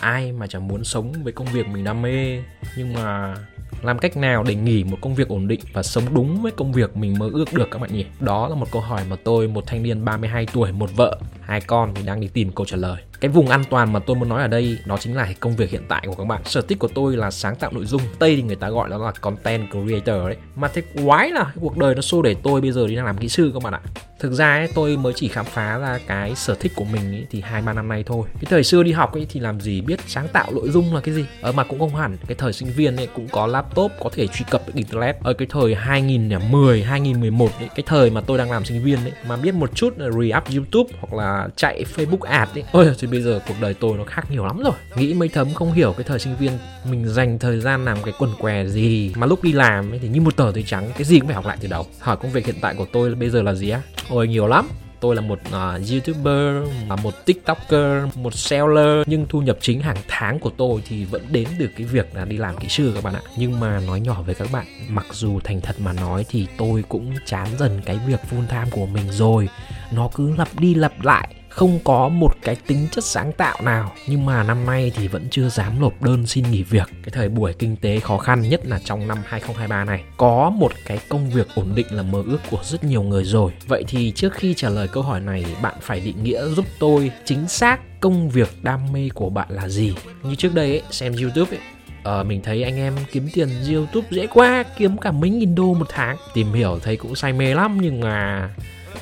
ai mà chẳng muốn sống với công việc mình đam mê nhưng mà làm cách nào để nghỉ một công việc ổn định và sống đúng với công việc mình mơ ước được các bạn nhỉ? Đó là một câu hỏi mà tôi, một thanh niên 32 tuổi, một vợ, hai con thì đang đi tìm câu trả lời cái vùng an toàn mà tôi muốn nói ở đây đó chính là cái công việc hiện tại của các bạn. Sở thích của tôi là sáng tạo nội dung. Tây thì người ta gọi nó là content creator đấy. Mà thế quái là cuộc đời nó xô để tôi bây giờ đi làm kỹ sư các bạn ạ. Thực ra ấy, tôi mới chỉ khám phá ra cái sở thích của mình ấy, thì hai ba năm nay thôi. Cái thời xưa đi học ấy thì làm gì biết sáng tạo nội dung là cái gì? Ở mà cũng không hẳn. Cái thời sinh viên ấy cũng có laptop có thể truy cập internet. Ở cái thời 2010 2011 ấy, cái thời mà tôi đang làm sinh viên ấy mà biết một chút là re-up YouTube hoặc là chạy Facebook ad ấy. Ôi bây giờ cuộc đời tôi nó khác nhiều lắm rồi. Nghĩ mấy thấm không hiểu cái thời sinh viên mình dành thời gian làm cái quần què gì mà lúc đi làm ấy thì như một tờ giấy trắng cái gì cũng phải học lại từ đầu. Hỏi công việc hiện tại của tôi bây giờ là gì á? Ôi nhiều lắm. Tôi là một uh, youtuber là một tiktoker một seller nhưng thu nhập chính hàng tháng của tôi thì vẫn đến được cái việc là đi làm kỹ sư các bạn ạ. Nhưng mà nói nhỏ với các bạn mặc dù thành thật mà nói thì tôi cũng chán dần cái việc full time của mình rồi. Nó cứ lặp đi lặp lại không có một cái tính chất sáng tạo nào. Nhưng mà năm nay thì vẫn chưa dám nộp đơn xin nghỉ việc. Cái thời buổi kinh tế khó khăn nhất là trong năm 2023 này. Có một cái công việc ổn định là mơ ước của rất nhiều người rồi. Vậy thì trước khi trả lời câu hỏi này bạn phải định nghĩa giúp tôi chính xác công việc đam mê của bạn là gì. Như trước đây ấy, xem youtube ấy. Ờ, mình thấy anh em kiếm tiền YouTube dễ quá Kiếm cả mấy nghìn đô một tháng. Tìm hiểu thấy cũng say mê lắm Nhưng mà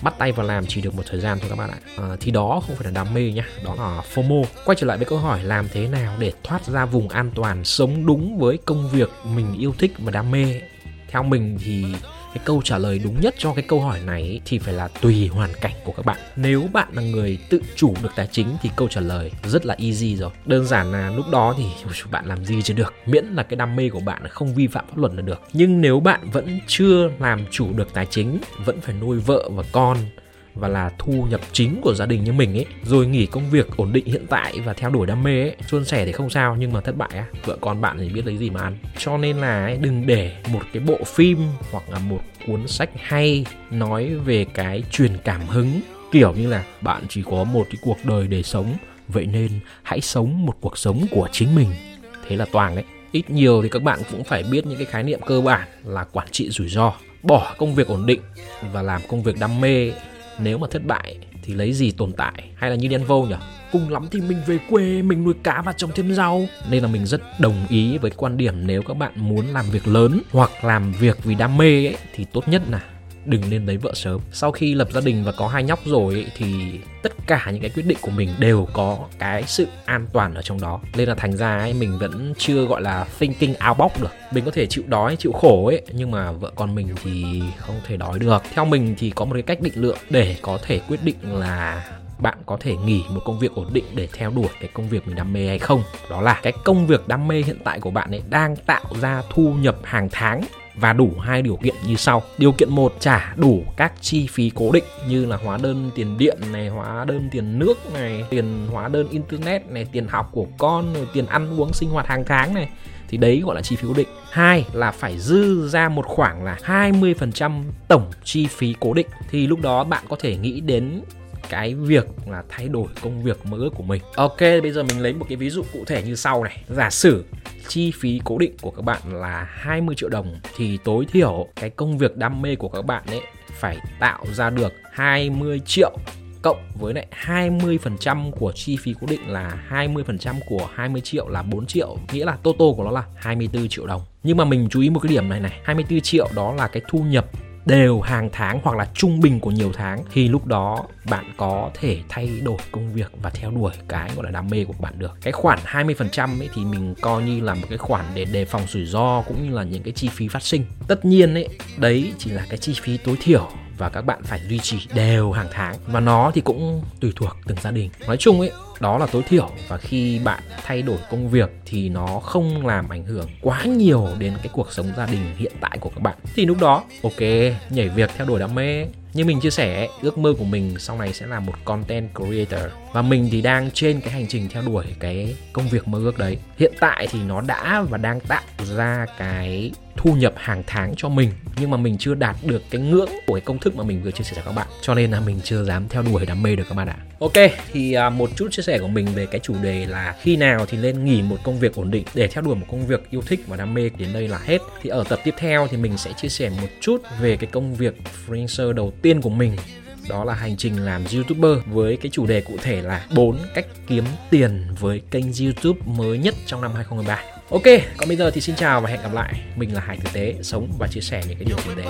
bắt tay vào làm chỉ được một thời gian thôi các bạn ạ. À, thì đó không phải là đam mê nhá đó là fomo. Quay trở lại với câu hỏi làm thế nào để thoát ra vùng an toàn sống đúng với công việc mình yêu thích và đam mê. Theo mình thì cái câu trả lời đúng nhất cho cái câu hỏi này thì phải là tùy hoàn cảnh của các bạn. Nếu bạn là người tự chủ được tài chính thì câu trả lời rất là easy rồi. Đơn giản là lúc đó thì bạn làm gì chứ được, miễn là cái đam mê của bạn không vi phạm pháp luật là được. Nhưng nếu bạn vẫn chưa làm chủ được tài chính, vẫn phải nuôi vợ và con và là thu nhập chính của gia đình như mình ấy. Rồi nghỉ công việc ổn định hiện tại và theo đuổi đam mê ấy suôn sẻ thì không sao nhưng mà thất bại á vợ con bạn thì biết lấy gì mà ăn. Cho nên là ấy, đừng để một cái bộ phim hoặc là một cuốn sách hay nói về cái truyền cảm hứng kiểu như là bạn chỉ có một cái cuộc đời để sống vậy nên hãy sống một cuộc sống của chính mình. Thế là toàn đấy. Ít nhiều thì các bạn cũng phải biết những cái khái niệm cơ bản là quản trị rủi ro bỏ công việc ổn định và làm công việc đam mê nếu mà thất bại thì lấy gì tồn tại? Hay là như đen vô nhỉ? Cùng lắm thì mình về quê mình nuôi cá và trồng thêm rau. Nên là mình rất đồng ý với quan điểm nếu các bạn muốn làm việc lớn hoặc làm việc vì đam mê ấy thì tốt nhất là đừng nên lấy vợ sớm. Sau khi lập gia đình và có hai nhóc rồi ấy, thì tất cả những cái quyết định của mình đều có cái sự an toàn ở trong đó. Nên là thành ra ấy, mình vẫn chưa gọi là thinking out box được. Mình có thể chịu đói chịu khổ ấy nhưng mà vợ con mình thì không thể đói được. Theo mình thì có một cái cách định lượng để có thể quyết định là bạn có thể nghỉ một công việc ổn định để theo đuổi cái công việc mình đam mê hay không. Đó là cái công việc đam mê hiện tại của bạn ấy đang tạo ra thu nhập hàng tháng và đủ hai điều kiện như sau. Điều kiện một trả đủ các chi phí cố định như là hóa đơn tiền điện này, hóa đơn tiền nước này, tiền hóa đơn internet này, tiền học của con, rồi tiền ăn uống sinh hoạt hàng tháng này thì đấy gọi là chi phí cố định. Hai là phải dư ra một khoảng là 20% tổng chi phí cố định thì lúc đó bạn có thể nghĩ đến cái việc là thay đổi công việc mơ ước của mình. Ok, bây giờ mình lấy một cái ví dụ cụ thể như sau này. Giả sử chi phí cố định của các bạn là 20 triệu đồng thì tối thiểu cái công việc đam mê của các bạn ấy phải tạo ra được 20 triệu cộng với lại 20% của chi phí cố định là 20% của 20 triệu là 4 triệu, nghĩa là total của nó là 24 triệu đồng. Nhưng mà mình chú ý một cái điểm này này 24 triệu đó là cái thu nhập đều hàng tháng hoặc là trung bình của nhiều tháng thì lúc đó bạn có thể thay đổi công việc và theo đuổi cái gọi là đam mê của bạn được. Cái khoản 20% ấy thì mình coi như là một cái khoản để đề phòng rủi ro cũng như là những cái chi phí phát sinh. Tất nhiên ấy, đấy chỉ là cái chi phí tối thiểu và các bạn phải duy trì đều hàng tháng. Và nó thì cũng tùy thuộc từng gia đình. Nói chung ấy, đó là tối thiểu. Và khi bạn thay đổi công việc thì nó không làm ảnh hưởng quá nhiều đến cái cuộc sống gia đình hiện tại của các bạn. Thì lúc đó, ok, nhảy việc theo đuổi đam mê. Như mình chia sẻ ước mơ của mình sau này sẽ là một content creator. Và mình thì đang trên cái hành trình theo đuổi cái công việc mơ ước đấy. Hiện tại thì nó đã và đang tạo ra cái thu nhập hàng tháng cho mình, nhưng mà mình chưa đạt được cái ngưỡng của cái công thức mà mình vừa chia sẻ cho các bạn. Cho nên là mình chưa dám theo đuổi đam mê được các bạn ạ. Ok, thì à, một chút chia sẻ của mình về cái chủ đề là khi nào thì nên nghỉ một công việc ổn định. Để theo đuổi một công việc yêu thích và đam mê đến đây là hết. Thì ở tập tiếp theo thì mình sẽ chia sẻ một chút về cái công việc freelancer đầu tiên của mình. Đó là hành trình làm youtuber với cái chủ đề cụ thể là 4 cách kiếm tiền với kênh youtube mới nhất trong năm 2023 Ok, còn bây giờ thì xin chào và hẹn gặp lại. Mình là Hải Tử Tế, sống và chia sẻ những cái điều tử tế